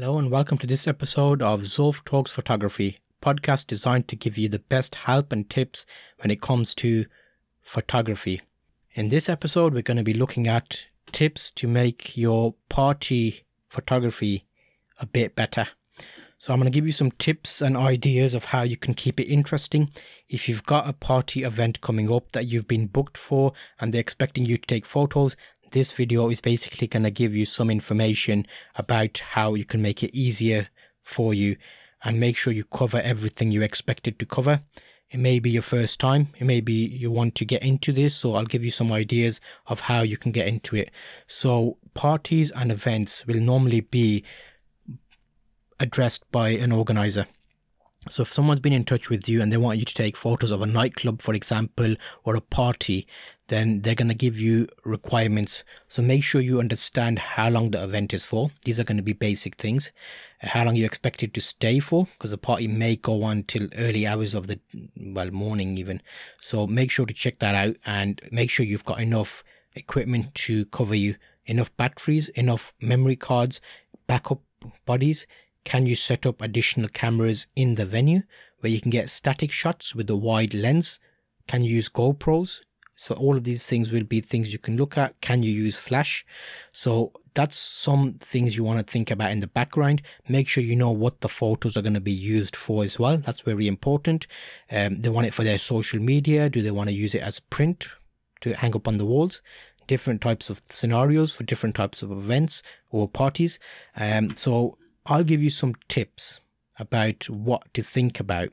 Hello and welcome to this episode of Zulf Talks Photography, podcast designed to give you the best help and tips when it comes to photography. In this episode, we're going to be looking at tips to make your party photography a bit better. So I'm going to give you some tips and ideas of how you can keep it interesting. If you've got a party event coming up that you've been booked for and they're expecting you to take photos, this video is basically going to give you some information about how you can make it easier for you and make sure you cover everything you expected to cover. It may be your first time. It may be you want to get into this. So I'll give you some ideas of how you can get into it. So parties and events will normally be addressed by an organizer. So if someone's been in touch with you and they want you to take photos of a nightclub, for example, or a party, then they're going to give you requirements. So make sure you understand how long the event is for. These are going to be basic things. How long you expect it to stay for, because the party may go on till early hours of the, well, morning even. So make sure to check that out and make sure you've got enough equipment to cover you, enough batteries, enough memory cards, backup bodies, can you set up additional cameras in the venue where you can get static shots with a wide lens? Can you use GoPros? So all of these things will be things you can look at. Can you use flash? So that's some things you want to think about in the background. Make sure you know what the photos are going to be used for as well. That's very important. Um, they want it for their social media. Do they want to use it as print to hang up on the walls? Different types of scenarios for different types of events or parties. Um, so I'll give you some tips about what to think about,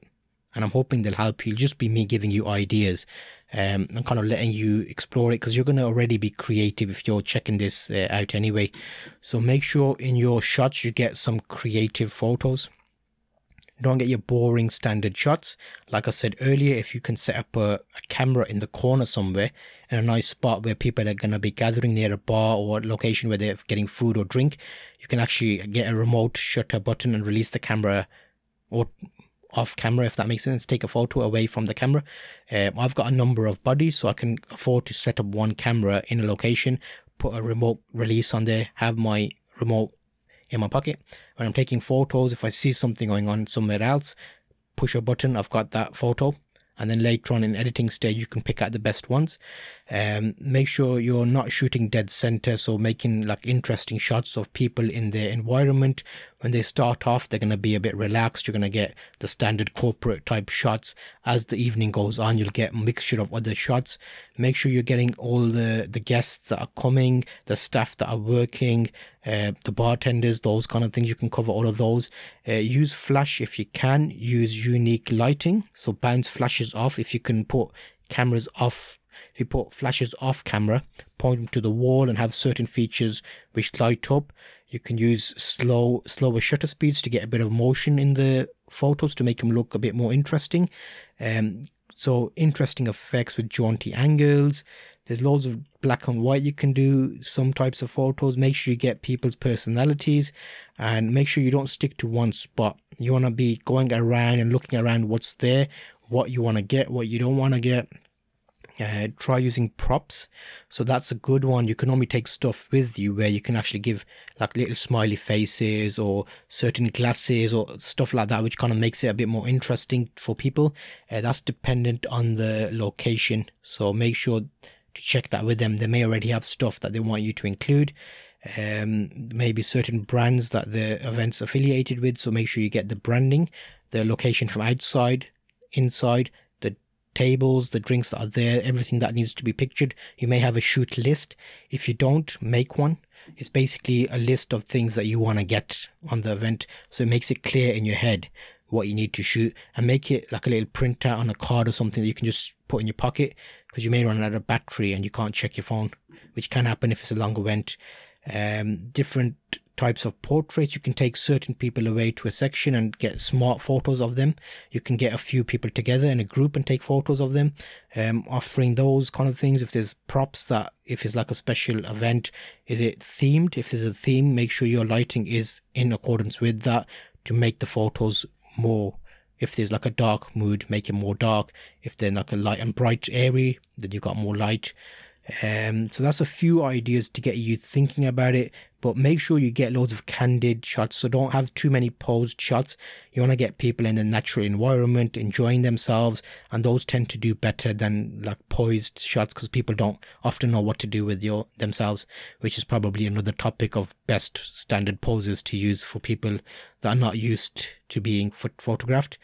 and I'm hoping they'll help you. It'll just be me giving you ideas um, and kind of letting you explore it because you're going to already be creative if you're checking this uh, out anyway. So make sure in your shots you get some creative photos. Don't get your boring standard shots. Like I said earlier, if you can set up a, a camera in the corner somewhere in a nice spot where people are going to be gathering near a bar or a location where they're getting food or drink, you can actually get a remote shutter button and release the camera or off camera if that makes sense take a photo away from the camera um, i've got a number of bodies so i can afford to set up one camera in a location put a remote release on there have my remote in my pocket. When I'm taking photos, if I see something going on somewhere else, push a button, I've got that photo. And then later on in editing stage you can pick out the best ones. Um, make sure you're not shooting dead center so making like interesting shots of people in their environment. When they start off they're to be a bit relaxed. You're to get the standard corporate type shots. As the evening goes on you'll get a mixture of other shots. Make sure you're getting all the the guests that are coming the staff that are working uh, the bartenders, those kind of things. You can cover all of those. Uh, use flash if you can. Use unique lighting. So bounce flashes off. If you can put cameras off, if you put flashes off camera, point them to the wall and have certain features which light up. You can use slow, slower shutter speeds to get a bit of motion in the photos to make them look a bit more interesting. Um, so interesting effects with jaunty angles. There's loads of black and white you can do some types of photos. Make sure you get people's personalities and make sure you don't stick to one spot. You want to be going around and looking around what's there, what you want to get, what you don't want to get. Uh, try using props. So that's a good one. You can only take stuff with you where you can actually give like little smiley faces or certain glasses or stuff like that, which kind of makes it a bit more interesting for people. Uh, that's dependent on the location. So make sure check that with them. They may already have stuff that they want you to include. Um, maybe certain brands that the event's affiliated with. So make sure you get the branding, the location from outside, inside, the tables, the drinks that are there, everything that needs to be pictured. You may have a shoot list. If you don't, make one. It's basically a list of things that you want to get on the event. So it makes it clear in your head what you need to shoot and make it like a little printout on a card or something that you can just put in your pocket because you may run out of battery and you can't check your phone, which can happen if it's a long event. Um, different types of portraits. You can take certain people away to a section and get smart photos of them. You can get a few people together in a group and take photos of them, um, offering those kind of things. If there's props that, if it's like a special event, is it themed? If there's a theme, make sure your lighting is in accordance with that to make the photos more if there's like a dark mood, make it more dark. If they're like a light and bright area, then you've got more light. Um, so that's a few ideas to get you thinking about it. But make sure you get loads of candid shots. So don't have too many posed shots. You want to get people in the natural environment, enjoying themselves, and those tend to do better than like poised shots because people don't often know what to do with your themselves, which is probably another topic of best standard poses to use for people that are not used to being photographed.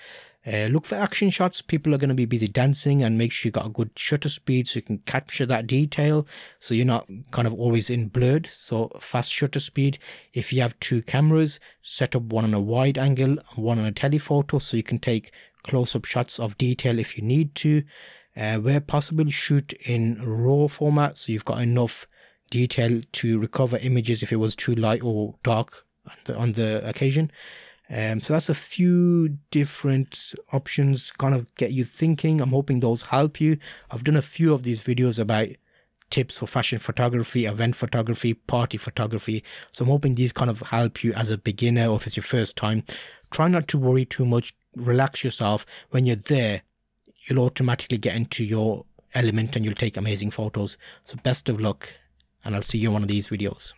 Uh, look for action shots. People are going to be busy dancing and make sure you got a good shutter speed so you can capture that detail. So you're not kind of always in blurred. So fast shutter speed. If you have two cameras, set up one on a wide angle and one on a telephoto so you can take close up shots of detail if you need to. Uh, where possible, shoot in raw format so you've got enough detail to recover images if it was too light or dark on the, on the occasion. Um, so that's a few different options, kind of get you thinking. I'm hoping those help you. I've done a few of these videos about tips for fashion photography, event photography, party photography. So I'm hoping these kind of help you as a beginner or if it's your first time. Try not to worry too much. Relax yourself. When you're there, you'll automatically get into your element and you'll take amazing photos. So best of luck and I'll see you in one of these videos.